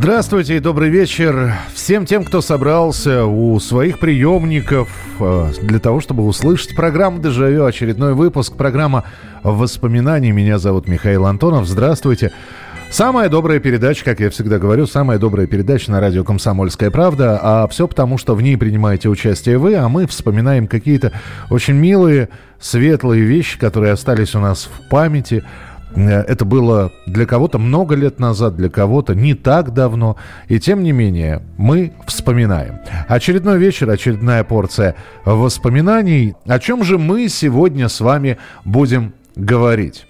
Здравствуйте и добрый вечер всем тем, кто собрался у своих приемников э, для того, чтобы услышать программу «Дежавю», очередной выпуск, программа воспоминаний. Меня зовут Михаил Антонов. Здравствуйте. Самая добрая передача, как я всегда говорю, самая добрая передача на радио «Комсомольская правда», а все потому, что в ней принимаете участие вы, а мы вспоминаем какие-то очень милые, светлые вещи, которые остались у нас в памяти – это было для кого-то много лет назад, для кого-то не так давно. И тем не менее, мы вспоминаем. Очередной вечер, очередная порция воспоминаний. О чем же мы сегодня с вами будем говорить?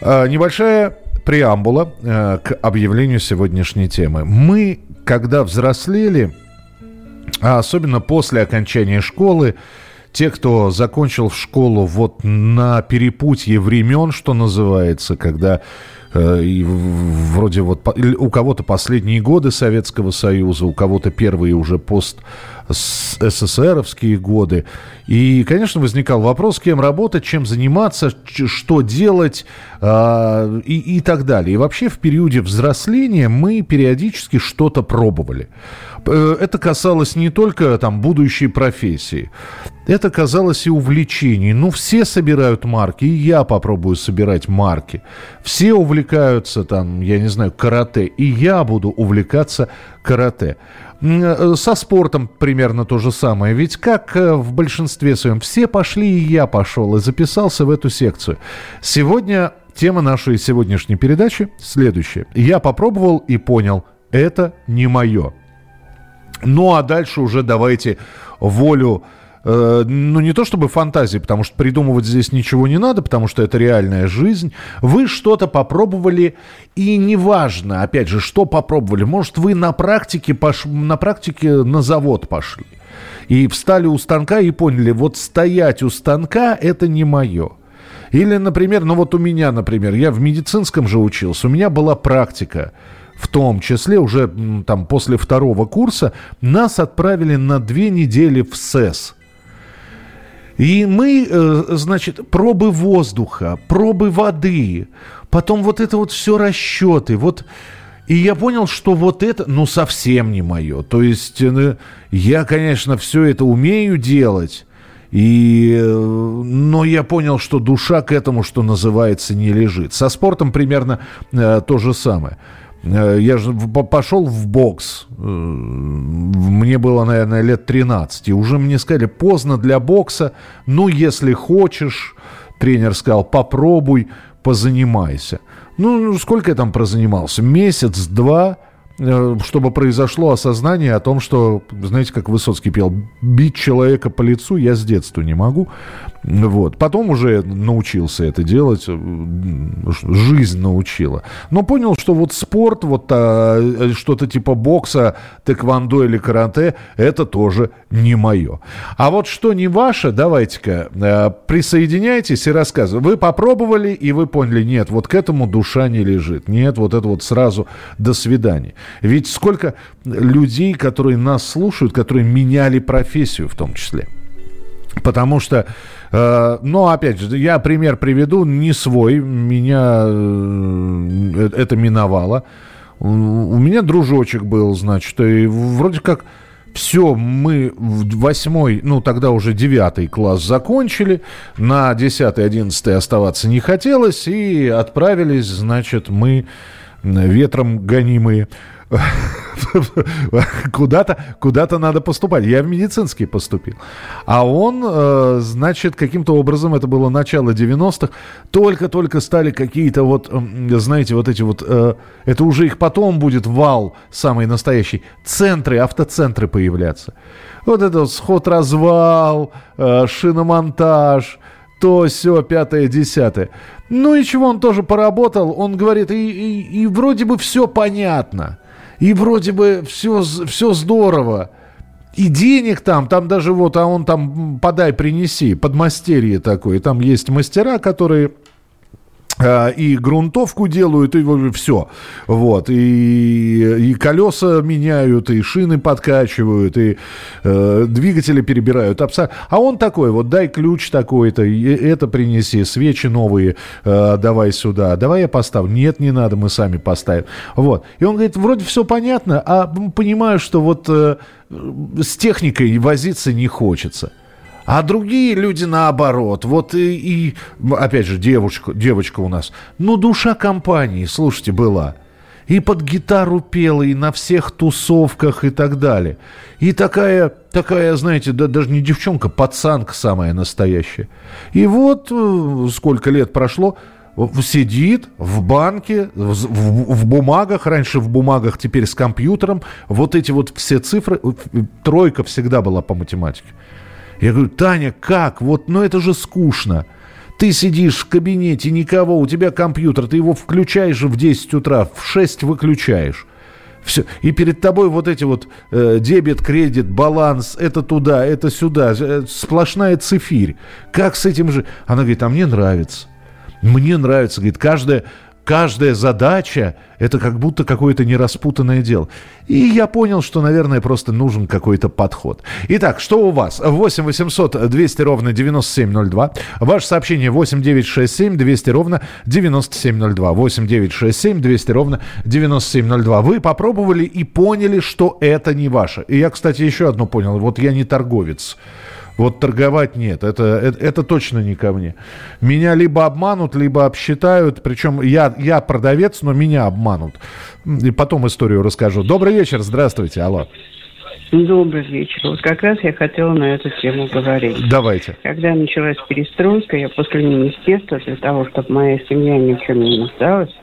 Э, небольшая преамбула э, к объявлению сегодняшней темы. Мы, когда взрослели, а особенно после окончания школы, те, кто закончил школу вот на перепутье времен, что называется, когда э, вроде вот у кого-то последние годы Советского Союза, у кого-то первые уже пост СССРовские годы. И, конечно, возникал вопрос, кем работать, чем заниматься, что делать э, и, и так далее. И вообще в периоде взросления мы периодически что-то пробовали. Э, это касалось не только там будущей профессии, это казалось и увлечений. Ну, все собирают марки, и я попробую собирать марки. Все увлекаются там, я не знаю, карате, и я буду увлекаться карате. Э, со спортом примерно то же самое. Ведь как э, в большинстве своем, все пошли, и я пошел, и записался в эту секцию. Сегодня тема нашей сегодняшней передачи следующая. Я попробовал и понял, это не мое. Ну а дальше уже давайте волю э, ну не то чтобы фантазии, потому что придумывать здесь ничего не надо, потому что это реальная жизнь. Вы что-то попробовали, и неважно, опять же, что попробовали. Может, вы на практике, пош... на практике на завод пошли. И встали у станка и поняли, вот стоять у станка – это не мое. Или, например, ну вот у меня, например, я в медицинском же учился, у меня была практика – в том числе уже там после второго курса, нас отправили на две недели в СЭС. И мы, э, значит, пробы воздуха, пробы воды, потом вот это вот все расчеты, вот... И я понял, что вот это, ну, совсем не мое. То есть э, я, конечно, все это умею делать, и, э, но я понял, что душа к этому, что называется, не лежит. Со спортом примерно э, то же самое. Э, я же пошел в бокс. Э, мне было, наверное, лет 13. И уже мне сказали, поздно для бокса. Ну, если хочешь, тренер сказал, попробуй, позанимайся. Ну, сколько я там прозанимался? Месяц, два. Э, чтобы произошло осознание о том, что, знаете, как Высоцкий пел, бить человека по лицу я с детства не могу. Вот. Потом уже научился это делать, э, жизнь научила. Но понял, что вот спорт, вот а, что-то типа бокса, тэквондо или карате, это тоже не мое. А вот что не ваше, давайте-ка а, присоединяйтесь и рассказывайте. Вы попробовали, и вы поняли, нет, вот к этому душа не лежит. Нет, вот это вот сразу до свидания. Ведь сколько людей, которые нас слушают, которые меняли профессию в том числе. Потому что, э, ну, опять же, я пример приведу, не свой, меня э, это миновало. У меня дружочек был, значит, и вроде как все, мы в восьмой, ну тогда уже девятый класс закончили, на десятый, одиннадцатый оставаться не хотелось, и отправились, значит, мы ветром гонимые куда-то куда надо поступать. Я в медицинский поступил. А он, э, значит, каким-то образом, это было начало 90-х, только-только стали какие-то вот, знаете, вот эти вот, э, это уже их потом будет вал самый настоящий, центры, автоцентры появляться. Вот это вот сход-развал, э, шиномонтаж, то, все, пятое, десятое. Ну и чего, он тоже поработал, он говорит, и, и, и вроде бы все понятно. И вроде бы все, все здорово. И денег там, там даже вот, а он там подай, принеси, подмастерье такое. Там есть мастера, которые и грунтовку делают, и все. Вот. И, и колеса меняют, и шины подкачивают, и э, двигатели перебирают. А он такой, вот дай ключ такой-то, это принеси, свечи новые э, давай сюда, давай я поставлю. Нет, не надо, мы сами поставим. Вот. И он говорит, вроде все понятно, а понимаю, что вот э, с техникой возиться не хочется. А другие люди наоборот. Вот и, и опять же, девушка, девочка у нас. Ну, душа компании, слушайте, была. И под гитару пела, и на всех тусовках и так далее. И такая, такая, знаете, да, даже не девчонка, пацанка самая настоящая. И вот э, сколько лет прошло, сидит в банке, в, в, в бумагах, раньше в бумагах, теперь с компьютером. Вот эти вот все цифры, тройка всегда была по математике. Я говорю, Таня, как? Вот, ну это же скучно. Ты сидишь в кабинете, никого, у тебя компьютер, ты его включаешь в 10 утра, в 6 выключаешь. Все. И перед тобой вот эти вот э, дебет, кредит, баланс, это туда, это сюда, э, сплошная цифирь. Как с этим же? Она говорит, а мне нравится. Мне нравится, говорит, каждая, каждая задача – это как будто какое-то нераспутанное дело. И я понял, что, наверное, просто нужен какой-то подход. Итак, что у вас? 8 800 200 ровно 9702. Ваше сообщение 8 967 200 ровно 9702. 8 967 200 ровно 9702. Вы попробовали и поняли, что это не ваше. И я, кстати, еще одно понял. Вот я не торговец. Вот торговать нет, это, это, это точно не ко мне. Меня либо обманут, либо обсчитают, причем я, я продавец, но меня обманут. И потом историю расскажу. Добрый вечер, здравствуйте, алло. Добрый вечер. Вот как раз я хотела на эту тему говорить. Давайте. Когда началась перестройка, я после министерства, для того, чтобы моя семья ни в чем не нуждалась,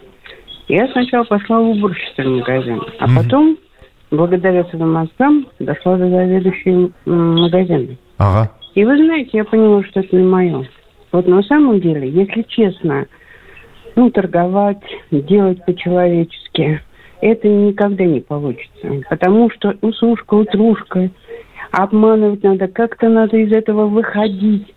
я сначала пошла в уборщицу магазин, а mm-hmm. потом, благодаря своим мозгам, дошла до заведующей магазина. Ага. И вы знаете, я поняла, что это не мое. Вот на самом деле, если честно, ну, торговать, делать по-человечески, это никогда не получится. Потому что усушка, утрушка, обманывать надо, как-то надо из этого выходить.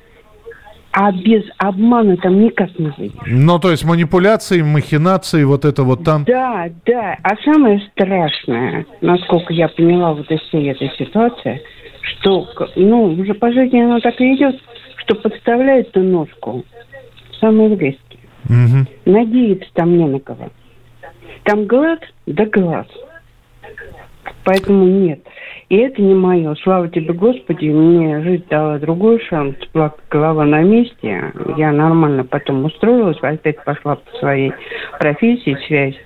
А без обмана там никак не выйдешь. Ну, то есть манипуляции, махинации, вот это вот там. Да, да. А самое страшное, насколько я поняла вот из всей этой ситуации – что, ну, уже по жизни оно так и идет, что подставляет ту ножку самые близкие. Угу. Надеяться там не на кого. Там глаз да глаз. Поэтому нет. И это не мое. Слава тебе, Господи, мне жизнь дала другой шанс. Голова на месте. Я нормально потом устроилась, опять пошла по своей профессии, связь.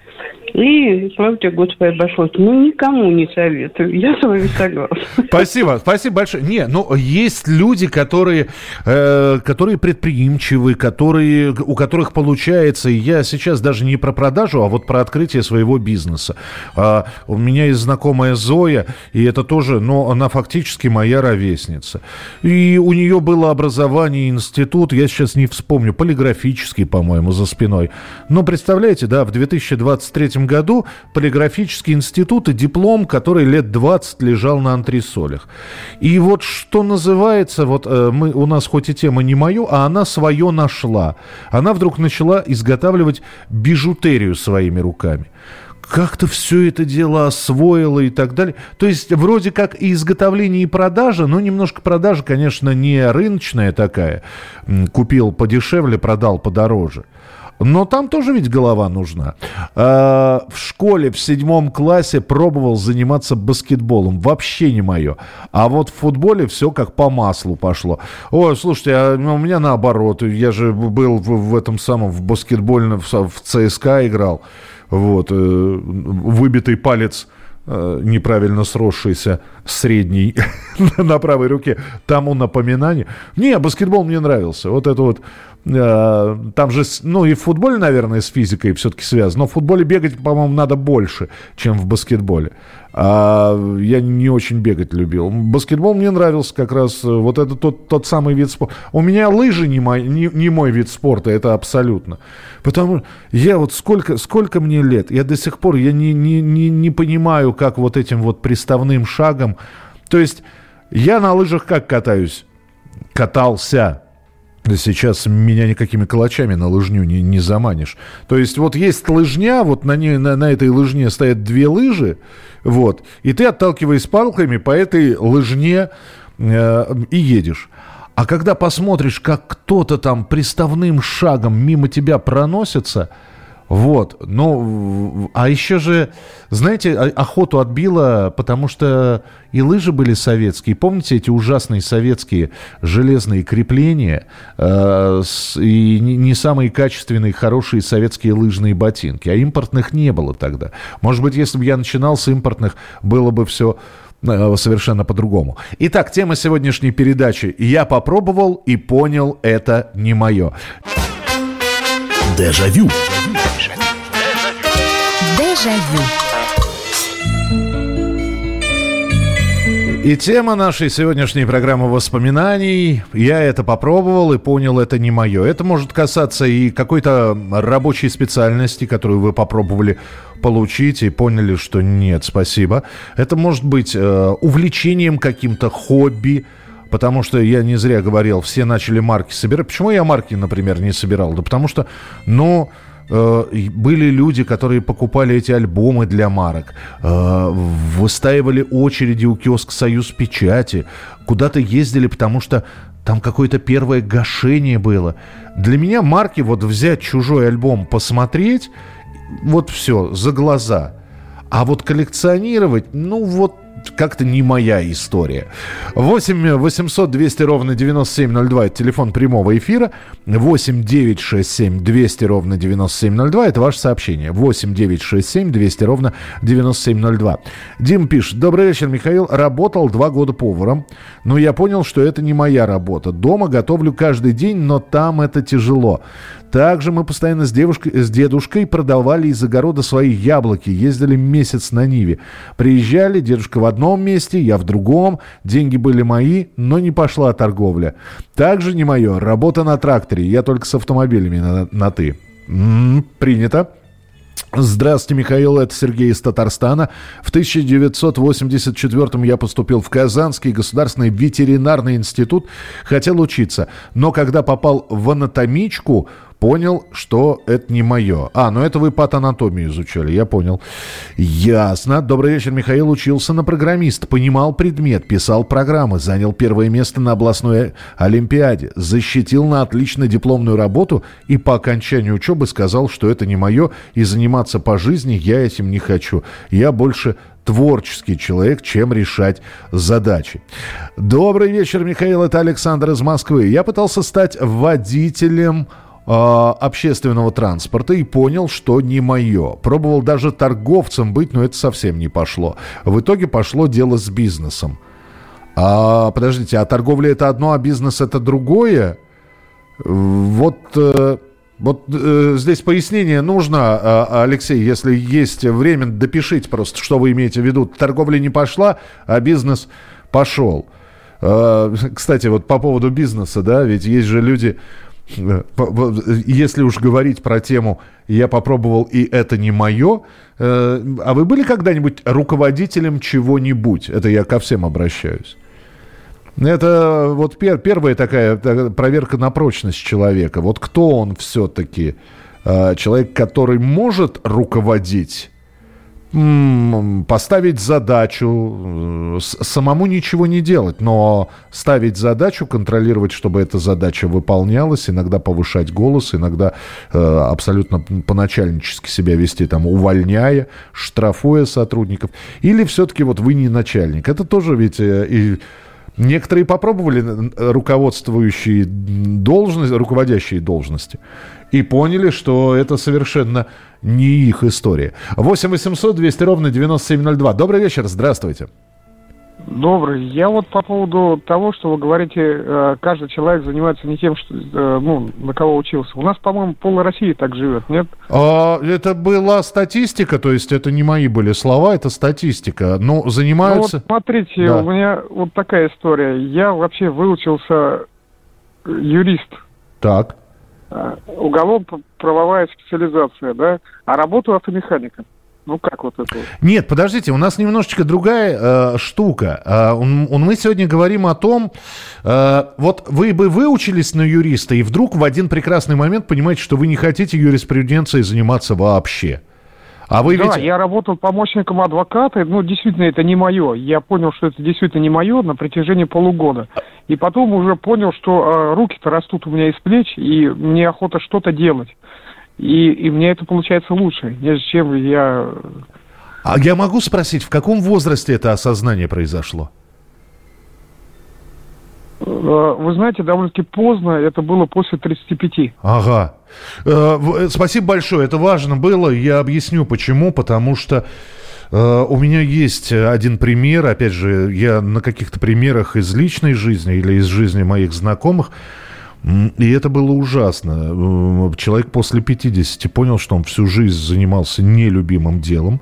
И, слава тебе, Господи, обошлось. Ну, никому не советую. Я с вами согласна. Спасибо, спасибо большое. Не, ну, есть люди, которые, э, которые предприимчивы, которые, у которых получается, я сейчас даже не про продажу, а вот про открытие своего бизнеса. А, у меня есть знакомая Зоя, и это тоже, но она фактически моя ровесница. И у нее было образование, институт, я сейчас не вспомню, полиграфический, по-моему, за спиной. Но представляете, да, в 2023 году полиграфический институт и диплом, который лет 20 лежал на антресолях. И вот что называется, вот э, мы, у нас хоть и тема не мою, а она свое нашла. Она вдруг начала изготавливать бижутерию своими руками как-то все это дело освоила и так далее. То есть вроде как и изготовление, и продажа, но немножко продажа, конечно, не рыночная такая. Купил подешевле, продал подороже. Но там тоже ведь голова нужна. А, в школе в седьмом классе пробовал заниматься баскетболом. Вообще не мое. А вот в футболе все как по маслу пошло. Ой, слушайте, а у меня наоборот. Я же был в, в этом самом, в баскетбольном, в, в ЦСКА играл. Вот. Э, выбитый палец э, неправильно сросшийся средний на правой руке, тому напоминание. Не, баскетбол мне нравился. Вот это вот Э, там же, ну и в футболе, наверное, с физикой все-таки связано. Но в футболе бегать, по-моему, надо больше, чем в баскетболе. А я не очень бегать любил. Баскетбол мне нравился как раз. Э, вот это тот, тот самый вид спорта. У меня лыжи не мой, не, не мой вид спорта, это абсолютно. Потому я вот сколько, сколько мне лет, я до сих пор я не, не, не, не понимаю, как вот этим вот приставным шагом. То есть я на лыжах как катаюсь? Катался Сейчас меня никакими калачами на лыжню не, не заманишь. То есть вот есть лыжня, вот на, ней, на, на этой лыжне стоят две лыжи, вот, и ты, отталкиваясь палками, по этой лыжне э, и едешь. А когда посмотришь, как кто-то там приставным шагом мимо тебя проносится – вот, ну, а еще же, знаете, охоту отбила, потому что и лыжи были советские. Помните эти ужасные советские железные крепления э, и не, не самые качественные, хорошие советские лыжные ботинки? А импортных не было тогда. Может быть, если бы я начинал с импортных, было бы все э, совершенно по-другому. Итак, тема сегодняшней передачи. Я попробовал и понял, это не мое. Дежавю. Дежавю. И тема нашей сегодняшней программы воспоминаний. Я это попробовал и понял, это не мое. Это может касаться и какой-то рабочей специальности, которую вы попробовали получить и поняли, что нет, спасибо. Это может быть э, увлечением каким-то, хобби, потому что я не зря говорил, все начали марки собирать. Почему я марки, например, не собирал? Да потому что, ну... Э, были люди, которые покупали эти альбомы для марок, э, выстаивали очереди у киоска «Союз печати», куда-то ездили, потому что там какое-то первое гашение было. Для меня марки, вот взять чужой альбом, посмотреть, вот все, за глаза. А вот коллекционировать, ну вот как-то не моя история. 8 800 200 ровно 9702 это телефон прямого эфира. 8 967 200 ровно 9702 это ваше сообщение. 8 967 200 ровно 9702. Дим пишет. Добрый вечер, Михаил. Работал два года поваром, но я понял, что это не моя работа. Дома готовлю каждый день, но там это тяжело. Также мы постоянно с, девушкой, с дедушкой продавали из огорода свои яблоки. Ездили месяц на Ниве. Приезжали, дедушка в одном месте, я в другом. Деньги были мои, но не пошла торговля. Также не мое. Работа на тракторе. Я только с автомобилями на, на «ты». М-м, принято. Здравствуйте, Михаил, это Сергей из Татарстана. В 1984 я поступил в Казанский государственный ветеринарный институт, хотел учиться, но когда попал в анатомичку, понял, что это не мое. А, ну это вы патанатомию изучали, я понял. Ясно. Добрый вечер, Михаил. Учился на программист, понимал предмет, писал программы, занял первое место на областной олимпиаде, защитил на отлично дипломную работу и по окончанию учебы сказал, что это не мое, и заниматься по жизни я этим не хочу. Я больше творческий человек, чем решать задачи. Добрый вечер, Михаил. Это Александр из Москвы. Я пытался стать водителем общественного транспорта и понял, что не мое. Пробовал даже торговцем быть, но это совсем не пошло. В итоге пошло дело с бизнесом. А, подождите, а торговля это одно, а бизнес это другое? Вот... Э, вот э, здесь пояснение нужно, э, Алексей, если есть время, допишите просто, что вы имеете в виду. Торговля не пошла, а бизнес пошел. Э, кстати, вот по поводу бизнеса, да, ведь есть же люди, если уж говорить про тему «я попробовал, и это не мое», э, а вы были когда-нибудь руководителем чего-нибудь? Это я ко всем обращаюсь. Это вот пер, первая такая проверка на прочность человека. Вот кто он все-таки? Э, человек, который может руководить поставить задачу, э, самому ничего не делать, но ставить задачу, контролировать, чтобы эта задача выполнялась, иногда повышать голос, иногда э, абсолютно поначальнически себя вести, там, увольняя, штрафуя сотрудников. Или все-таки вот вы не начальник. Это тоже ведь э, и Некоторые попробовали руководствующие должности, руководящие должности и поняли, что это совершенно не их история. 8 800 200 ровно 9702. Добрый вечер, здравствуйте. Добрый. Я вот по поводу того, что вы говорите, э, каждый человек занимается не тем, что, э, ну, на кого учился. У нас, по-моему, пол России так живет, нет? А, это была статистика, то есть это не мои были слова, это статистика. Но занимаются... Ну, вот смотрите, да. у меня вот такая история. Я вообще выучился юрист. Так. Уголовно-правовая специализация, да, а работаю автомехаником. Ну как вот это? Нет, подождите, у нас немножечко другая э, штука. Э, мы сегодня говорим о том, э, вот вы бы выучились на юриста, и вдруг в один прекрасный момент понимаете, что вы не хотите юриспруденцией заниматься вообще. А вы да, ведь... я работал помощником адвоката, ну, действительно, это не мое. Я понял, что это действительно не мое на протяжении полугода. И потом уже понял, что э, руки-то растут у меня из плеч, и мне охота что-то делать. И, и мне это получается лучше, нежели чем я... А я могу спросить, в каком возрасте это осознание произошло? Э, вы знаете, довольно-таки поздно, это было после 35. Ага. Э, э, спасибо большое, это важно было. Я объясню почему. Потому что у меня есть один пример. Опять же, я на каких-то примерах из личной жизни или из жизни моих знакомых и это было ужасно. Человек после 50 понял, что он всю жизнь занимался нелюбимым делом.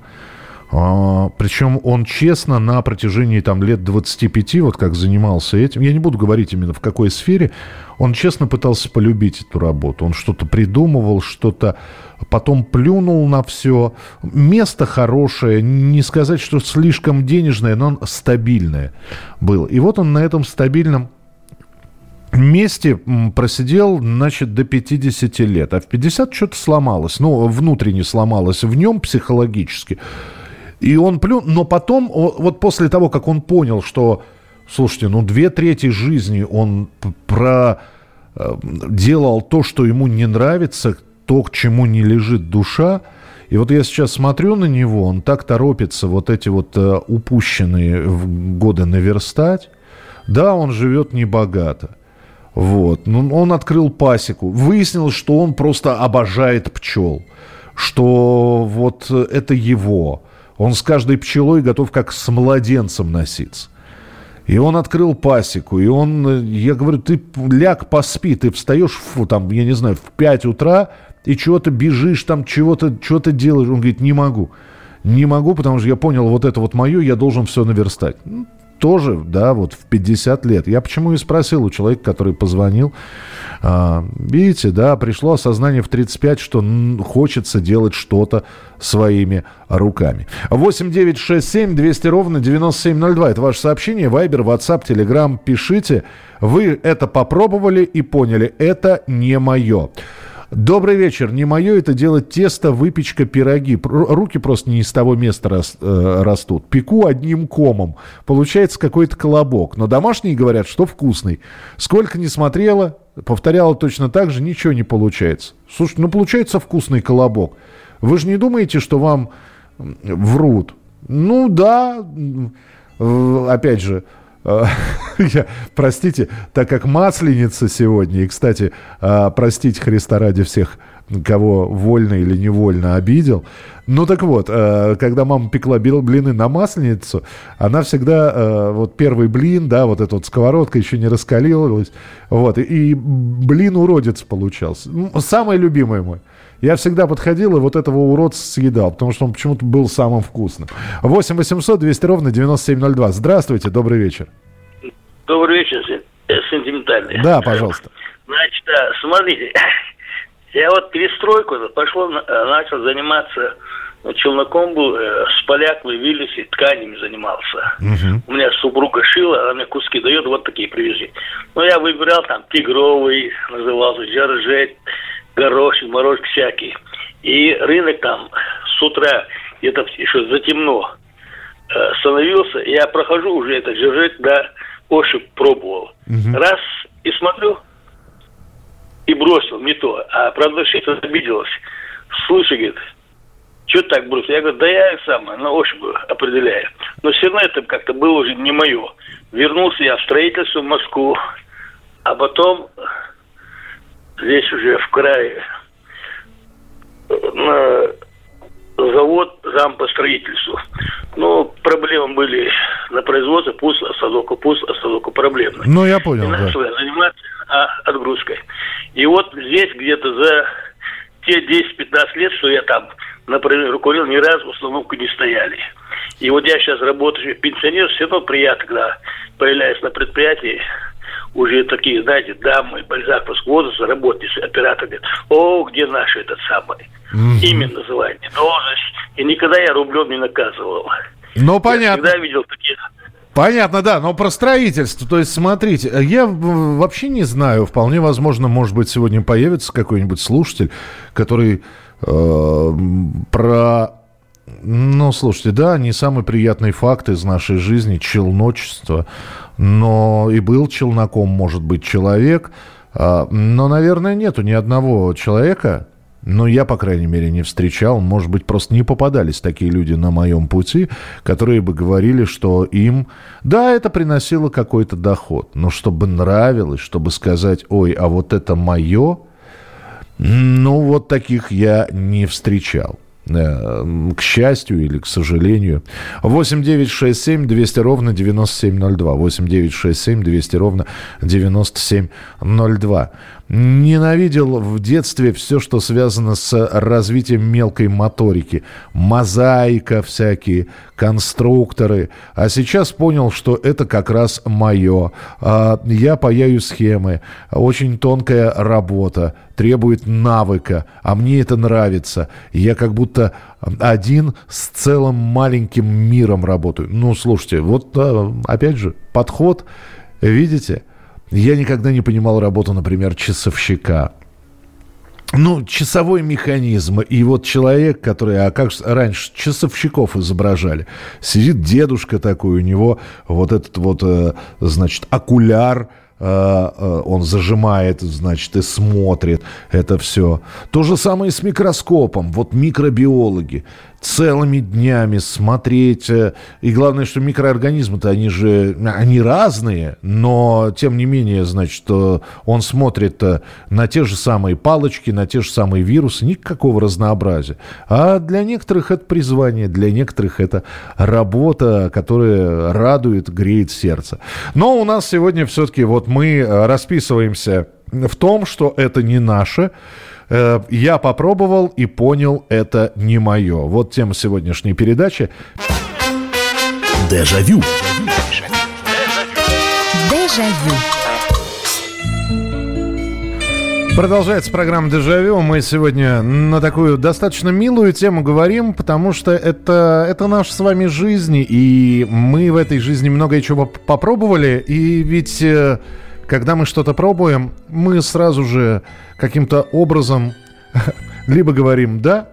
А, причем он честно на протяжении там, лет 25, вот как занимался этим, я не буду говорить именно в какой сфере, он честно пытался полюбить эту работу. Он что-то придумывал, что-то потом плюнул на все. Место хорошее, не сказать, что слишком денежное, но стабильное было. И вот он на этом стабильном месте просидел, значит, до 50 лет. А в 50 что-то сломалось. Ну, внутренне сломалось в нем психологически. И он плюнул. Но потом, вот после того, как он понял, что, слушайте, ну, две трети жизни он про э, делал то, что ему не нравится, то, к чему не лежит душа. И вот я сейчас смотрю на него, он так торопится вот эти вот э, упущенные годы наверстать. Да, он живет небогато. Вот. Ну, он открыл пасеку. Выяснилось, что он просто обожает пчел. Что вот это его. Он с каждой пчелой готов как с младенцем носиться. И он открыл пасеку, и он, я говорю, ты ляг, поспи, ты встаешь, фу, там, я не знаю, в 5 утра, и чего-то бежишь, там, чего-то чего делаешь. Он говорит, не могу. Не могу, потому что я понял, вот это вот мое, я должен все наверстать. Ну, тоже, да, вот в 50 лет. Я почему и спросил у человека, который позвонил. А, видите, да, пришло осознание в 35, что хочется делать что-то своими руками. 8 9 6 7 200 ровно 9702. Это ваше сообщение. Вайбер, WhatsApp, Telegram. Пишите. Вы это попробовали и поняли. Это не мое. Добрый вечер. Не мое это делать тесто, выпечка, пироги. Руки просто не из того места э, растут. Пеку одним комом. Получается какой-то колобок. Но домашние говорят, что вкусный. Сколько не смотрела, повторяла точно так же, ничего не получается. Слушай, ну получается вкусный колобок. Вы же не думаете, что вам врут? Ну да, опять же, я, простите, так как масленица сегодня, и, кстати, а, простите Христа ради всех, кого вольно или невольно обидел. Ну так вот, а, когда мама пекла блины на масленицу, она всегда, вот первый блин, да, вот эта вот сковородка еще не раскалилась, вот, и блин уродец получался. Самый любимый мой. Я всегда подходил и вот этого уродца съедал, потому что он почему-то был самым вкусным. 8 800 200 ровно 9702. Здравствуйте, добрый вечер. Добрый вечер, э, сентиментальный. Да, пожалуйста. Значит, смотрите, я вот перестройку пошло, э, начал заниматься ну, челноком был, э, с полякой вились и тканями занимался. Угу. У меня супруга шила, она мне куски дает, вот такие привези. Ну, я выбирал там тигровый, назывался, жоржет, горошек, морожек всякий. И рынок там с утра где-то еще затемно э, становился. Я прохожу уже этот жиржет, да, ощупь пробовал. Угу. Раз и смотрю, и бросил, не то. А продавщица обиделась. Слушай, говорит, что так бросил? Я говорю, да я сам на ощупь определяю. Но все равно это как-то было уже не мое. Вернулся я в строительство в Москву, а потом здесь уже в крае на завод зам по строительству. Но проблема были на производстве пуст остановка, пуст остановка проблемная. Ну, я понял, И начал да. заниматься а, отгрузкой. И вот здесь где-то за те 10-15 лет, что я там, например, руководил, ни разу установку не стояли. И вот я сейчас работаю пенсионер, все равно приятно, когда появляюсь на предприятии, уже такие, знаете, дамы, бальзаковского возраста, работницы, оператор говорит, о, где наш этот самый? Mm-hmm. Имя называйте, должность. И никогда я рублем не наказывал. Ну, понятно. Я всегда видел таких Понятно, да, но про строительство, то есть, смотрите, я вообще не знаю, вполне возможно, может быть, сегодня появится какой-нибудь слушатель, который э, про ну, слушайте, да, не самый приятный факт из нашей жизни челночество, но и был челноком, может быть, человек, а, но, наверное, нету ни одного человека, но я, по крайней мере, не встречал, может быть, просто не попадались такие люди на моем пути, которые бы говорили, что им, да, это приносило какой-то доход, но чтобы нравилось, чтобы сказать, ой, а вот это мое, ну, вот таких я не встречал. Э, к счастью или к сожалению. 8 9 6 7 200 ровно 9702. 8 9 6 7 200 ровно 9702. Ненавидел в детстве все, что связано с развитием мелкой моторики. Мозаика всякие, конструкторы. А сейчас понял, что это как раз мое. А, я паяю схемы. Очень тонкая работа. Требует навыка. А мне это нравится. Я как будто один с целым маленьким миром работаю. Ну, слушайте, вот а, опять же, подход, видите, я никогда не понимал работу, например, часовщика. Ну, часовой механизм. И вот человек, который, а как раньше часовщиков изображали, сидит дедушка такой, у него вот этот вот, э, значит, окуляр, э, э, он зажимает, значит, и смотрит это все. То же самое и с микроскопом. Вот микробиологи целыми днями смотреть. Э, и главное, что микроорганизмы-то, они же, они разные, но тем не менее, значит, э, он смотрит э, на те же самые палочки, на те же самые вирусы, никакого разнообразия. А для некоторых это призвание, для некоторых это работа, которая радует, греет сердце. Но у нас сегодня все-таки вот мы расписываемся в том, что это не наше, Э, я попробовал и понял, это не мое. Вот тема сегодняшней передачи. Дежавю. Дежавю. Продолжается программа «Дежавю». Мы сегодня на такую достаточно милую тему говорим, потому что это, это наша с вами жизнь, и мы в этой жизни многое чего попробовали, и ведь э, когда мы что-то пробуем, мы сразу же каким-то образом либо говорим «да»,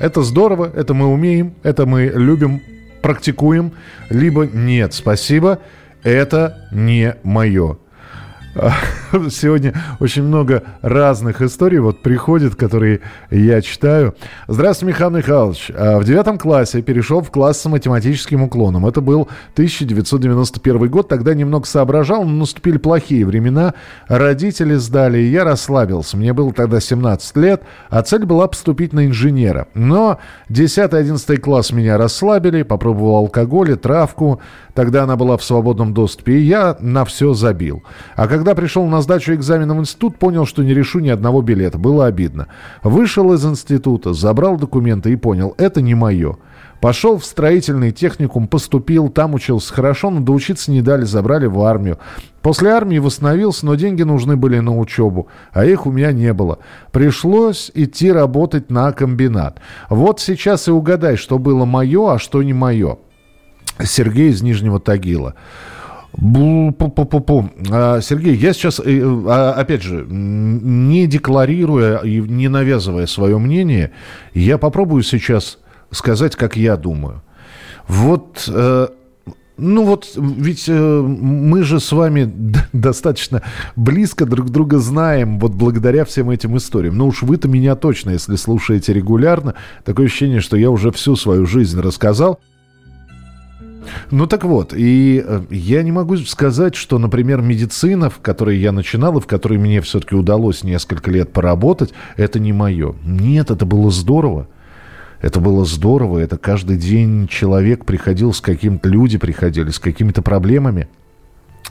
это здорово, это мы умеем, это мы любим, практикуем, либо «нет, спасибо, это не мое». Сегодня очень много разных историй вот приходит, которые я читаю. Здравствуйте, Михаил Михайлович. А, в девятом классе перешел в класс с математическим уклоном. Это был 1991 год. Тогда немного соображал, но наступили плохие времена. Родители сдали, и я расслабился. Мне было тогда 17 лет, а цель была поступить на инженера. Но 10-11 класс меня расслабили, попробовал алкоголь и травку. Тогда она была в свободном доступе, и я на все забил. А когда пришел на сдачу экзамена в институт, понял, что не решу ни одного билета. Было обидно. Вышел из института, забрал документы и понял, это не мое. Пошел в строительный техникум, поступил, там учился хорошо, но доучиться не дали, забрали в армию. После армии восстановился, но деньги нужны были на учебу, а их у меня не было. Пришлось идти работать на комбинат. Вот сейчас и угадай, что было мое, а что не мое. Сергей из Нижнего Тагила. Бу-пу-пу-пу-пу. А, Сергей, я сейчас, э, а, опять же, не декларируя и не навязывая свое мнение, я попробую сейчас сказать, как я думаю. Вот, э, ну вот, ведь э, мы же с вами достаточно близко друг друга знаем, вот благодаря всем этим историям. Ну уж вы-то меня точно, если слушаете регулярно, такое ощущение, что я уже всю свою жизнь рассказал. Ну так вот, и э, я не могу сказать, что, например, медицина, в которой я начинал и в которой мне все-таки удалось несколько лет поработать, это не мое. Нет, это было здорово. Это было здорово, это каждый день человек приходил с каким-то, люди приходили с какими-то проблемами.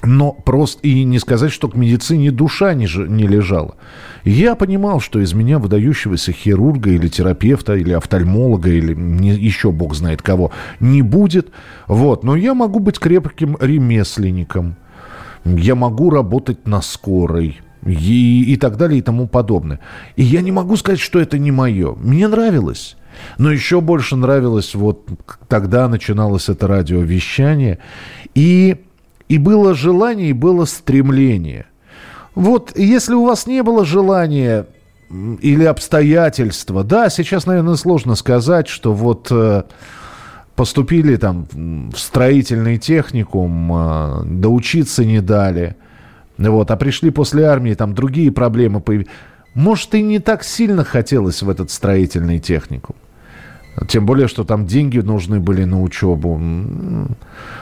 Но просто и не сказать, что к медицине душа не, не лежала. Я понимал, что из меня выдающегося хирурга или терапевта, или офтальмолога, или не, еще бог знает кого, не будет. Вот. Но я могу быть крепким ремесленником. Я могу работать на скорой. И, и так далее, и тому подобное. И я не могу сказать, что это не мое. Мне нравилось. Но еще больше нравилось, вот тогда начиналось это радиовещание. И и было желание, и было стремление. Вот если у вас не было желания или обстоятельства, да, сейчас, наверное, сложно сказать, что вот э, поступили там в строительный техникум, э, доучиться не дали, вот, а пришли после армии, там другие проблемы появились. Может, и не так сильно хотелось в этот строительный техникум. Тем более, что там деньги нужны были на учебу.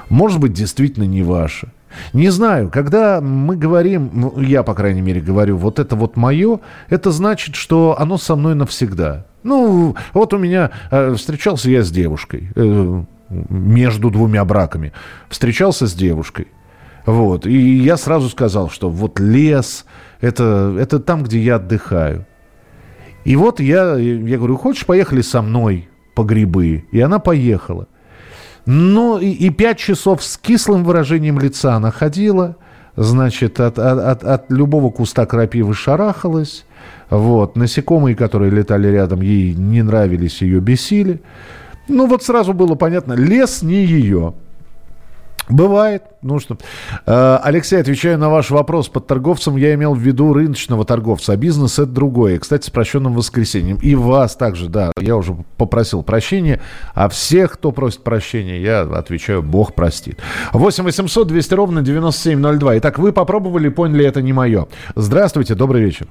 Может быть, действительно не ваши. Не знаю, когда мы говорим, ну, я, по крайней мере, говорю, вот это вот мое, это значит, что оно со мной навсегда. Ну, вот у меня э, встречался я с девушкой э, между двумя браками. Встречался с девушкой. Вот. И я сразу сказал, что вот лес, это, это там, где я отдыхаю. И вот я, я говорю, хочешь, поехали со мной? По грибы. И она поехала. Ну, и, и пять часов с кислым выражением лица она ходила, значит, от, от, от любого куста крапивы шарахалась. Вот. Насекомые, которые летали рядом, ей не нравились, ее бесили. Ну, вот сразу было понятно, лес не ее. Бывает. Ну что. Э, Алексей, отвечаю на ваш вопрос. Под торговцем я имел в виду рыночного торговца, а бизнес это другое. Кстати, с прощенным воскресеньем. И вас также, да, я уже попросил прощения. А всех, кто просит прощения, я отвечаю, Бог простит. 8 800 200 ровно 9702. Итак, вы попробовали, поняли, это не мое. Здравствуйте, добрый вечер.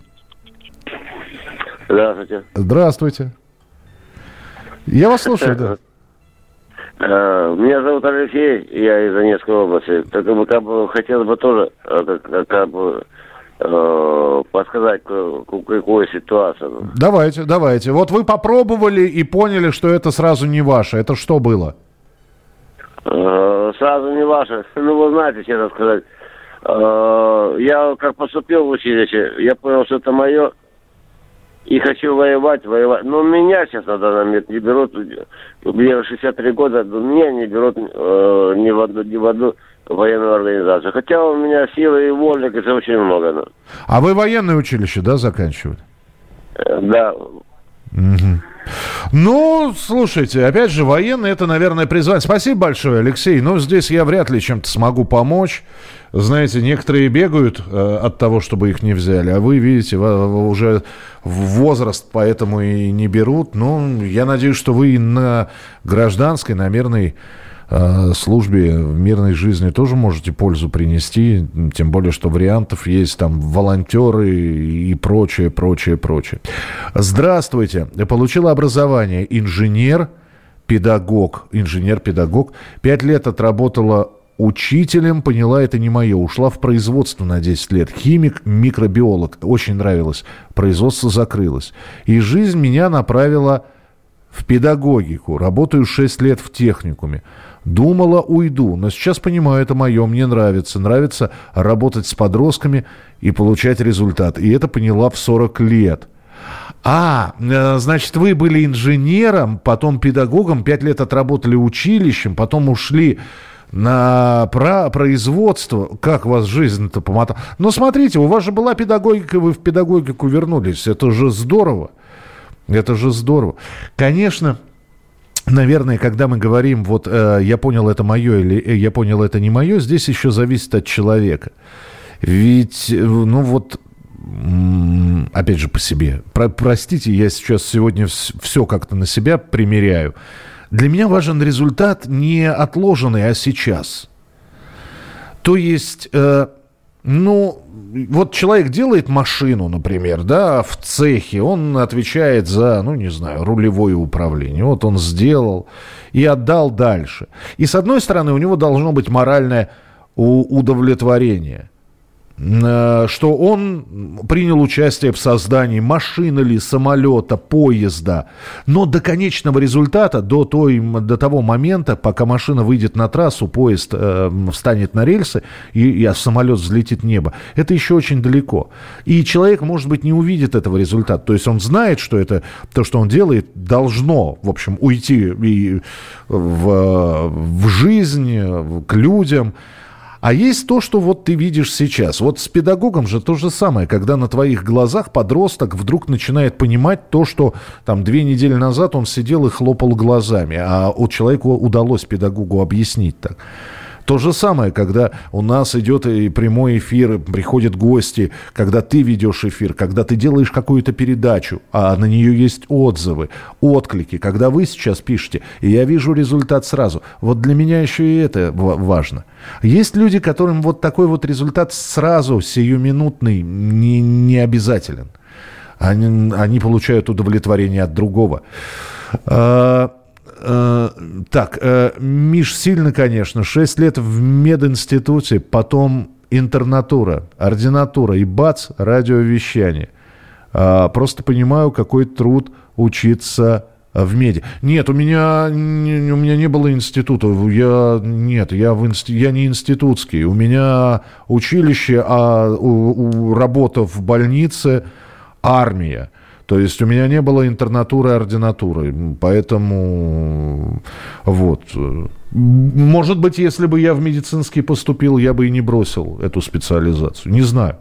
Здравствуйте. Здравствуйте. Я вас слушаю, да. Э, меня зовут Алексей, я из Донецкой области. Только бы, как бы хотел бы тоже э, как, как бы э, подсказать, какую ситуацию. Давайте, давайте. Вот вы попробовали и поняли, что это сразу не ваше. Это что было? Сразу не ваше. Ну, вы знаете, честно сказать. Я как поступил в училище, я понял, что это мое и хочу воевать, воевать. Но меня сейчас на данный момент не берут, мне 63 года, меня не берут э, ни, в одну, ни в одну военную организацию. Хотя у меня силы и воли, это очень много. Но. А вы военное училище, да, заканчивали? Э, да. Угу. Ну, слушайте, опять же, военные это, наверное, призвание. Спасибо большое, Алексей. Но здесь я вряд ли чем-то смогу помочь. Знаете, некоторые бегают э, от того, чтобы их не взяли, а вы видите, уже возраст, поэтому и не берут. Ну, я надеюсь, что вы на гражданской, на мирной Э, службе в мирной жизни тоже можете пользу принести, тем более, что вариантов есть там волонтеры и прочее, прочее, прочее. Здравствуйте. Я получила образование инженер, педагог, инженер-педагог. Пять лет отработала учителем, поняла, это не мое. Ушла в производство на 10 лет. Химик, микробиолог. Очень нравилось. Производство закрылось. И жизнь меня направила в педагогику. Работаю 6 лет в техникуме. Думала, уйду, но сейчас понимаю, это мое, мне нравится. Нравится работать с подростками и получать результат. И это поняла в 40 лет. А, э, значит, вы были инженером, потом педагогом, пять лет отработали училищем, потом ушли на про производство. Как вас жизнь-то помотала? Но смотрите, у вас же была педагогика, вы в педагогику вернулись. Это же здорово. Это же здорово. Конечно, Наверное, когда мы говорим, вот э, я понял это мое или э, я понял это не мое, здесь еще зависит от человека. Ведь, э, ну вот, опять же по себе. Про, простите, я сейчас сегодня все как-то на себя примеряю. Для меня важен результат не отложенный, а сейчас. То есть, э, ну, вот человек делает машину, например, да, в цехе, он отвечает за, ну, не знаю, рулевое управление. Вот он сделал и отдал дальше. И с одной стороны, у него должно быть моральное удовлетворение. Э, что он принял участие в создании машины или самолета, поезда. Но до конечного результата, до, той, до того момента, пока машина выйдет на трассу, поезд э, встанет на рельсы и, и а самолет взлетит в небо, это еще очень далеко. И человек, может быть, не увидит этого результата. То есть он знает, что это то, что он делает, должно, в общем, уйти и в, в жизнь, к людям. А есть то, что вот ты видишь сейчас. Вот с педагогом же то же самое, когда на твоих глазах подросток вдруг начинает понимать то, что там две недели назад он сидел и хлопал глазами, а у человека удалось педагогу объяснить так. То же самое, когда у нас идет и прямой эфир, приходят гости, когда ты ведешь эфир, когда ты делаешь какую-то передачу, а на нее есть отзывы, отклики, когда вы сейчас пишете, и я вижу результат сразу. Вот для меня еще и это важно. Есть люди, которым вот такой вот результат сразу, сиюминутный, не, не обязателен. Они, они получают удовлетворение от другого. Э, так, э, Миш сильно, конечно. Шесть лет в мединституте, потом интернатура, ординатура и бац, радиовещание. Э, просто понимаю, какой труд учиться в меди. Нет, у меня, у меня не было института. Я, нет, я, в инст, я не институтский. У меня училище, а у, у, работа в больнице, армия. То есть у меня не было интернатуры и ординатуры. Поэтому вот. Может быть, если бы я в медицинский поступил, я бы и не бросил эту специализацию. Не знаю.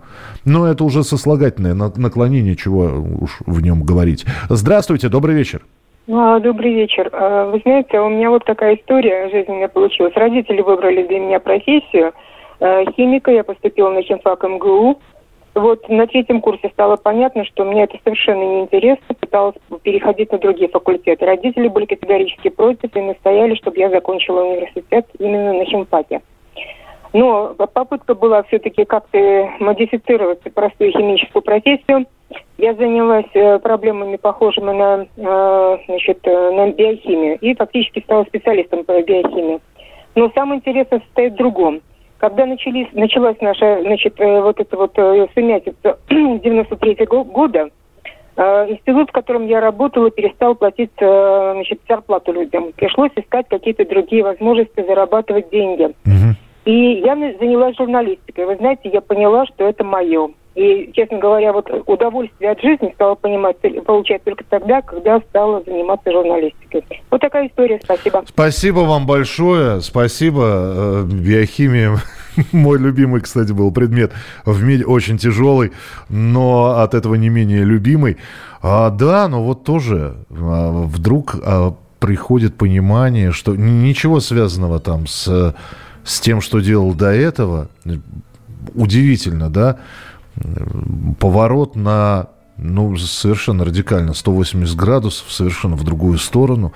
Но это уже сослагательное наклонение, чего уж в нем говорить. Здравствуйте, добрый вечер. А, добрый вечер. А, вы знаете, у меня вот такая история жизненная получилась. Родители выбрали для меня профессию а, химика. Я поступила на химфак МГУ. Вот на третьем курсе стало понятно, что мне это совершенно неинтересно, пыталась переходить на другие факультеты. Родители были категорически против и настояли, чтобы я закончила университет именно на химфаке. Но попытка была все-таки как-то модифицировать простую химическую профессию. Я занялась э, проблемами, похожими на, э, значит, э, на биохимию, и фактически стала специалистом по биохимии. Но самое интересное состоит в другом – когда начались, началась наша, значит, э, вот эта вот э, сумятица 93 -го года, э, институт, в котором я работала, перестал платить значит, зарплату людям. Пришлось искать какие-то другие возможности зарабатывать деньги. Угу. И я занялась журналистикой. Вы знаете, я поняла, что это мое. И, честно говоря, вот удовольствие от жизни стала понимать, получать только тогда, когда стала заниматься журналистикой. Вот такая история. Спасибо. Спасибо вам большое. Спасибо. Э, биохимия мой любимый, кстати, был предмет в мире очень тяжелый, но от этого не менее любимый. А, да, но вот тоже а, вдруг а, приходит понимание, что ничего связанного там с, с тем, что делал до этого, удивительно, да, поворот на, ну, совершенно радикально, 180 градусов, совершенно в другую сторону,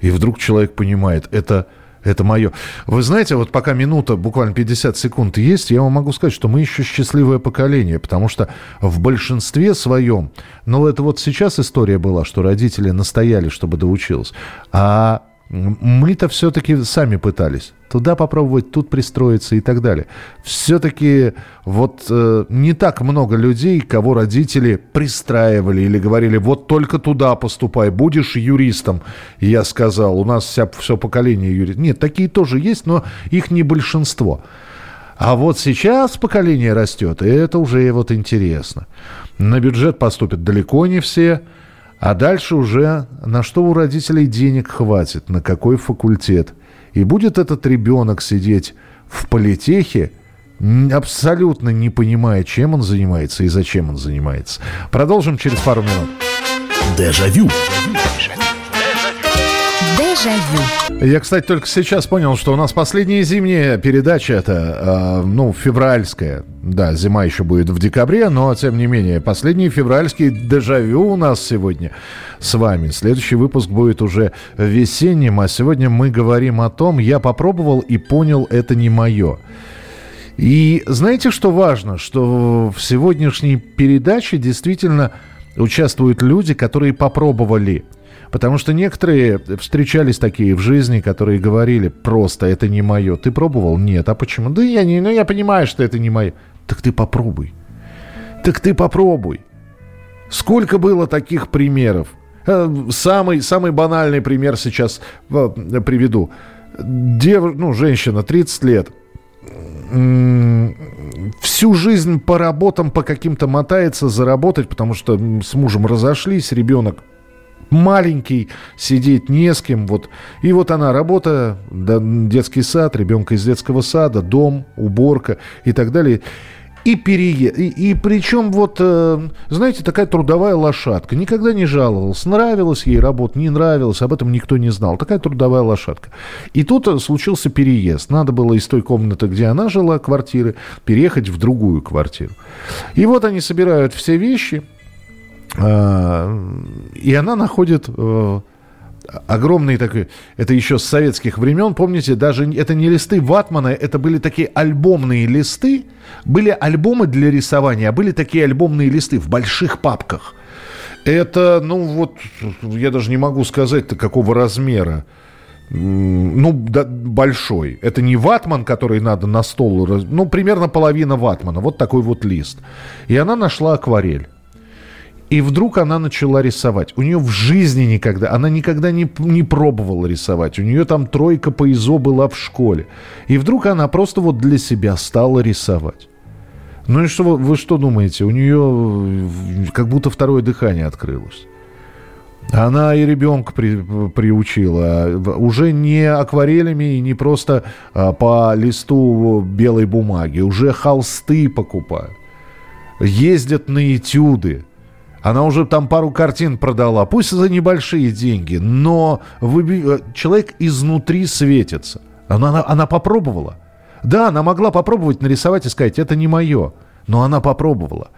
и вдруг человек понимает, это, это мое. Вы знаете, вот пока минута, буквально 50 секунд есть, я вам могу сказать, что мы еще счастливое поколение, потому что в большинстве своем, ну, это вот сейчас история была, что родители настояли, чтобы доучилась, а мы-то все-таки сами пытались туда попробовать, тут пристроиться и так далее. Все-таки вот э, не так много людей, кого родители пристраивали или говорили, вот только туда поступай, будешь юристом. Я сказал, у нас вся, все поколение юристов. Нет, такие тоже есть, но их не большинство. А вот сейчас поколение растет, и это уже вот интересно. На бюджет поступят далеко не все – а дальше уже на что у родителей денег хватит, на какой факультет. И будет этот ребенок сидеть в политехе, абсолютно не понимая, чем он занимается и зачем он занимается. Продолжим через пару минут. Дежавю. Дежавю. Я, кстати, только сейчас понял, что у нас последняя зимняя передача, это, э, ну, февральская. Да, зима еще будет в декабре, но, тем не менее, последний февральский дежавю у нас сегодня с вами. Следующий выпуск будет уже весенним, а сегодня мы говорим о том, я попробовал и понял, это не мое. И знаете, что важно? Что в сегодняшней передаче действительно участвуют люди, которые попробовали – Потому что некоторые встречались такие в жизни, которые говорили просто это не мое. Ты пробовал? Нет. А почему? Да я не, ну я понимаю, что это не мое. Так ты попробуй. Так ты попробуй. Сколько было таких примеров? Э, самый, самый банальный пример сейчас э, приведу. Дев, ну, женщина, 30 лет, всю жизнь по работам, по каким-то мотается заработать, потому что с мужем разошлись, ребенок маленький, сидеть не с кем. Вот. И вот она, работа, детский сад, ребенка из детского сада, дом, уборка и так далее и переезд. И, и причем вот, э, знаете, такая трудовая лошадка. Никогда не жаловалась. Нравилась ей работа, не нравилась. Об этом никто не знал. Такая трудовая лошадка. И тут э, случился переезд. Надо было из той комнаты, где она жила, квартиры, переехать в другую квартиру. И вот они собирают все вещи. Э, и она находит... Огромный такой, это еще с советских времен, помните, даже это не листы ватмана, это были такие альбомные листы, были альбомы для рисования, а были такие альбомные листы в больших папках. Это, ну вот, я даже не могу сказать-то какого размера. Ну, да, большой. Это не ватман, который надо на стол, ну, примерно половина ватмана. Вот такой вот лист. И она нашла акварель. И вдруг она начала рисовать. У нее в жизни никогда, она никогда не, не пробовала рисовать. У нее там тройка по ИЗО была в школе. И вдруг она просто вот для себя стала рисовать. Ну и что вы, вы что думаете? У нее как будто второе дыхание открылось. Она и ребенка при, приучила. Уже не акварелями и не просто а, по листу белой бумаги. Уже холсты покупают. Ездят на этюды. Она уже там пару картин продала, пусть за небольшие деньги, но вы, человек изнутри светится. Она, она, она попробовала. Да, она могла попробовать нарисовать и сказать, это не мое. Но она попробовала.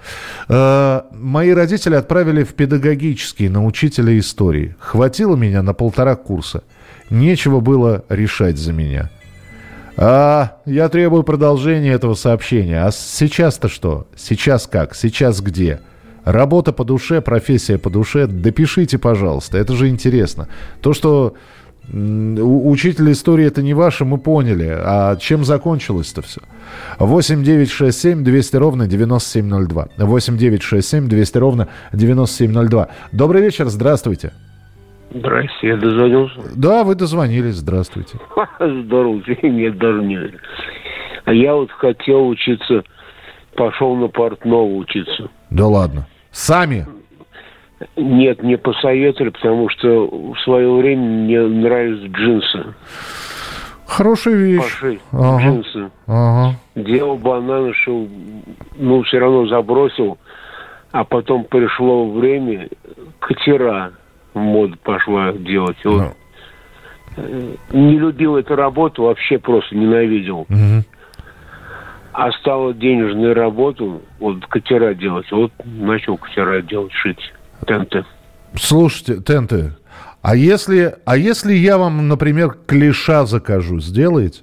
Э, мои родители отправили в педагогический на учителя истории. Хватило меня на полтора курса. Нечего было решать за меня. А, я требую продолжения этого сообщения. А сейчас-то что? Сейчас как? Сейчас где? Работа по душе, профессия по душе. Допишите, пожалуйста. Это же интересно. То, что учитель истории это не ваше, мы поняли. А чем закончилось-то все? 8 9 6 7 200 ровно 9702. 8 9 6 7 200 ровно 9702. Добрый вечер, здравствуйте. Здрасте, я дозвонился. Да, вы дозвонились, здравствуйте. Здорово, нет, даже не. А я вот хотел учиться, пошел на портного учиться. Да ладно. Сами? Нет, не посоветовали, потому что в свое время мне нравятся джинсы. Хорошая вещь. Пошить ага. джинсы. Ага. Делал бананы, шел, ну, все равно забросил. А потом пришло время, катера мода пошла делать. Вот. Ну. Не любил эту работу, вообще просто ненавидел. Угу а стала денежную работу, вот катера делать. Вот начал катера делать, шить тенты. Слушайте, тенты, а если, а если я вам, например, клиша закажу, сделаете?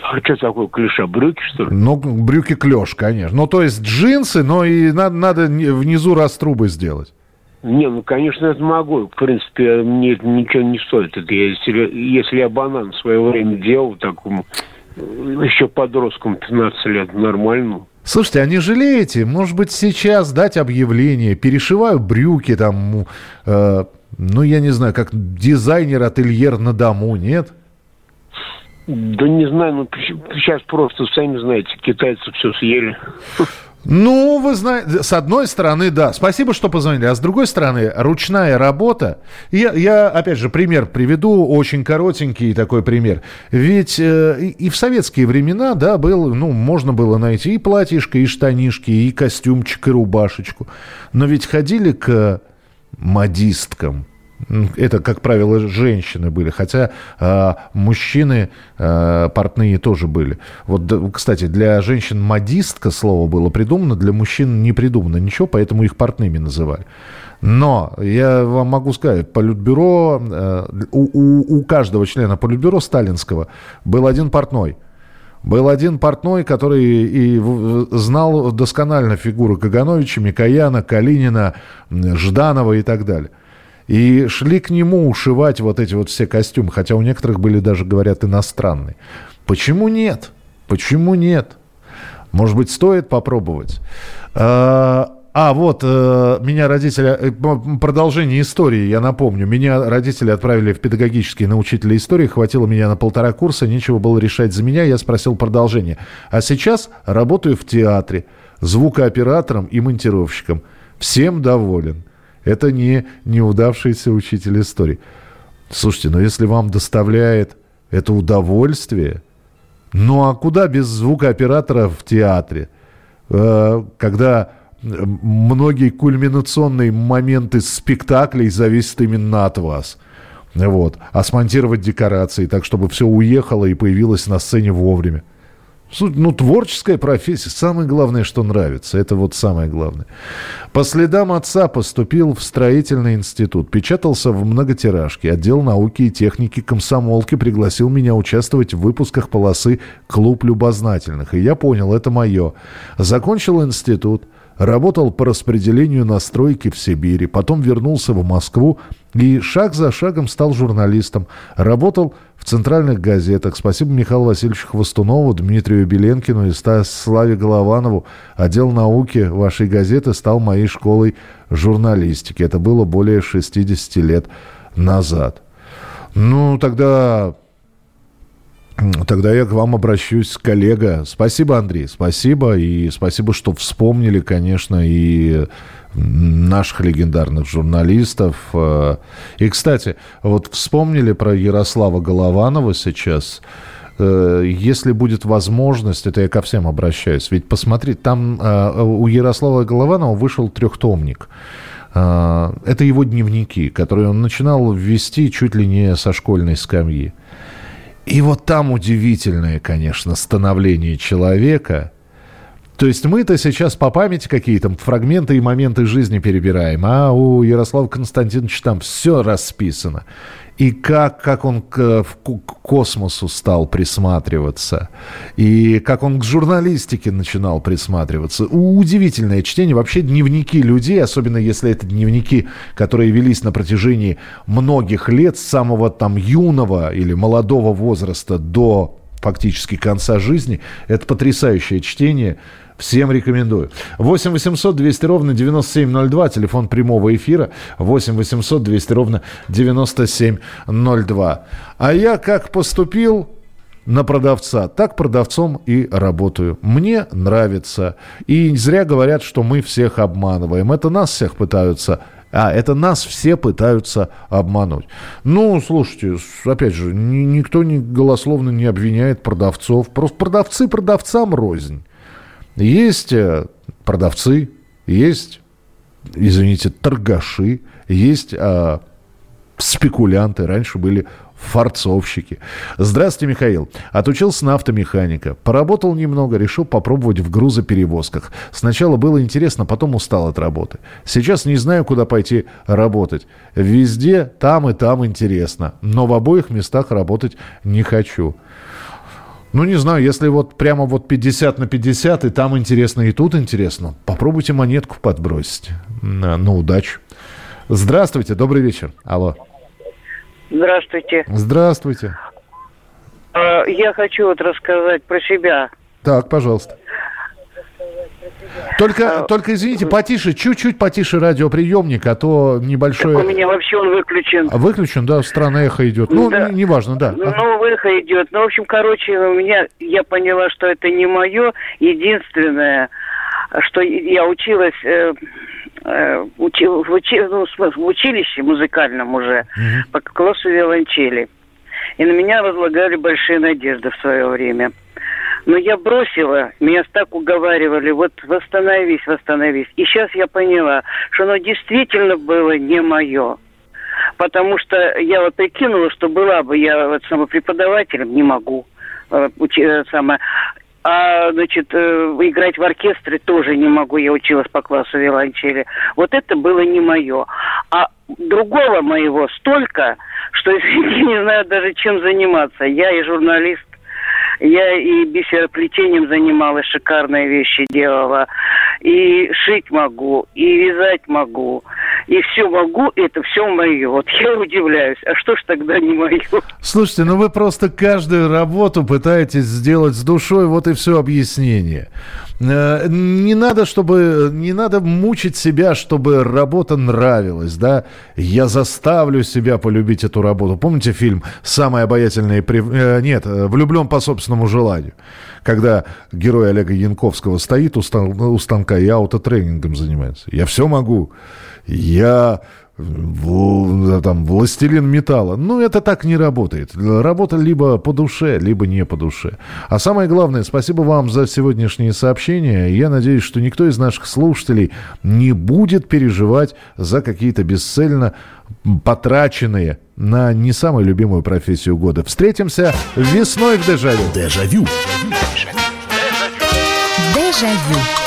А что такое клиша? Брюки, что ли? Ну, брюки клеш, конечно. Ну, то есть джинсы, но и надо, надо внизу раструбы сделать. Не, ну, конечно, это могу. В принципе, мне это ничего не стоит. Это если, если я банан в свое время делал такому еще подросткам 15 лет нормально. Слушайте, а не жалеете? Может быть, сейчас дать объявление, перешиваю брюки там, э, ну, я не знаю, как дизайнер, ательер на дому, нет? Да не знаю, ну сейчас просто, сами знаете, китайцы все съели. Ну, вы знаете, с одной стороны, да, спасибо, что позвонили, а с другой стороны, ручная работа. Я, я опять же, пример приведу, очень коротенький такой пример. Ведь э, и в советские времена, да, был, ну, можно было найти и платьишко, и штанишки, и костюмчик, и рубашечку. Но ведь ходили к модисткам, это, как правило, женщины были, хотя э, мужчины э, портные тоже были. Вот, кстати, для женщин модистка слово было придумано, для мужчин не придумано ничего, поэтому их портными называли. Но я вам могу сказать, политбюро, э, у, у, у каждого члена политбюро сталинского был один портной. Был один портной, который и знал досконально фигуры Кагановича, Микояна, Калинина, Жданова и так далее. И шли к нему ушивать вот эти вот все костюмы, хотя у некоторых были даже, говорят, иностранные. Почему нет? Почему нет? Может быть, стоит попробовать? А, а, вот, э, меня родители... Э, продолжение истории, я напомню. Меня родители отправили в педагогический на учителя истории. Хватило меня на полтора курса, нечего было решать за меня. Я спросил продолжение. А сейчас работаю в театре, звукооператором и монтировщиком. Всем доволен. Это не неудавшийся учитель истории. Слушайте, ну если вам доставляет это удовольствие, ну а куда без звукооператора в театре? Э, когда многие кульминационные моменты спектаклей зависят именно от вас. Вот. А смонтировать декорации так, чтобы все уехало и появилось на сцене вовремя. Ну, творческая профессия. Самое главное, что нравится. Это вот самое главное. По следам отца поступил в строительный институт. Печатался в многотиражке. Отдел науки и техники комсомолки пригласил меня участвовать в выпусках полосы «Клуб любознательных». И я понял, это мое. Закончил институт. Работал по распределению на стройке в Сибири. Потом вернулся в Москву и шаг за шагом стал журналистом. Работал в центральных газетах. Спасибо Михаилу Васильевичу Хвостунову, Дмитрию Беленкину и Славе Голованову. Отдел науки вашей газеты стал моей школой журналистики. Это было более 60 лет назад. Ну, тогда Тогда я к вам обращусь, коллега. Спасибо, Андрей, спасибо. И спасибо, что вспомнили, конечно, и наших легендарных журналистов. Э, и, кстати, вот вспомнили про Ярослава Голованова сейчас. Э, если будет возможность, это я ко всем обращаюсь, ведь посмотрите, там э, у Ярослава Голованова вышел трехтомник. Это его дневники, которые он начинал вести чуть ли не со школьной скамьи. И вот там удивительное, конечно, становление человека. То есть мы-то сейчас по памяти какие-то фрагменты и моменты жизни перебираем, а у Ярослава Константиновича там все расписано и как, как он к, к космосу стал присматриваться, и как он к журналистике начинал присматриваться. Удивительное чтение. Вообще дневники людей, особенно если это дневники, которые велись на протяжении многих лет, с самого там юного или молодого возраста до фактически конца жизни, это потрясающее чтение. Всем рекомендую. 8 800 200 ровно 9702, телефон прямого эфира. 8 800 200 ровно 9702. А я как поступил, на продавца. Так продавцом и работаю. Мне нравится. И зря говорят, что мы всех обманываем. Это нас всех пытаются а, это нас все пытаются обмануть. Ну, слушайте, опять же, никто не голословно не обвиняет продавцов. Просто продавцы продавцам рознь. Есть э, продавцы, есть, извините, торгаши, есть а, спекулянты. Раньше были фарцовщики. Здравствуйте, Михаил. Отучился на автомеханика. Поработал немного, решил попробовать в грузоперевозках. Сначала было интересно, потом устал от работы. Сейчас не знаю, куда пойти работать. Везде, там и там интересно. Но в обоих местах работать не хочу. Ну, не знаю, если вот прямо вот 50 на 50, и там интересно, и тут интересно, попробуйте монетку подбросить. На, на удачу. Здравствуйте, добрый вечер. Алло. Здравствуйте. Здравствуйте. А, я хочу вот рассказать про себя. Так, пожалуйста. Только, а, только извините, потише, чуть-чуть потише радиоприемник, а то небольшое... Так у меня вообще он выключен. А выключен, да, странное эхо идет. Ну, да. неважно, да. Ну, эхо идет. Ну, в общем, короче, у меня, я поняла, что это не мое. Единственное, что я училась э, э, учи, в, учи, ну, в училище музыкальном уже угу. по классу виолончели. И на меня возлагали большие надежды в свое время. Но я бросила, меня так уговаривали, вот восстановись, восстановись. И сейчас я поняла, что оно действительно было не мое. Потому что я вот прикинула, что была бы я вот самопреподавателем, не могу. Э, э, самое, а, значит, э, играть в оркестре тоже не могу, я училась по классу виолончели. Вот это было не мое. А другого моего столько, что я не знаю даже, чем заниматься. Я и журналист, я и бисероплетением занималась, шикарные вещи делала. И шить могу, и вязать могу, и все могу, это все мое. Вот я удивляюсь, а что ж тогда не мое? Слушайте, ну вы просто каждую работу пытаетесь сделать с душой, вот и все объяснение. Э, не надо, чтобы, не надо мучить себя, чтобы работа нравилась, да. Я заставлю себя полюбить эту работу. Помните фильм «Самые обаятельные...» э, Нет, «Влюблен по собственному желанию», когда герой Олега Янковского стоит у станка и аутотренингом занимается. Я все могу. Я там, властелин металла. Ну, это так не работает. Работа либо по душе, либо не по душе. А самое главное, спасибо вам за сегодняшние сообщения. Я надеюсь, что никто из наших слушателей не будет переживать за какие-то бесцельно потраченные на не самую любимую профессию года. Встретимся весной в Дежавю. Дежавю. Дежавю.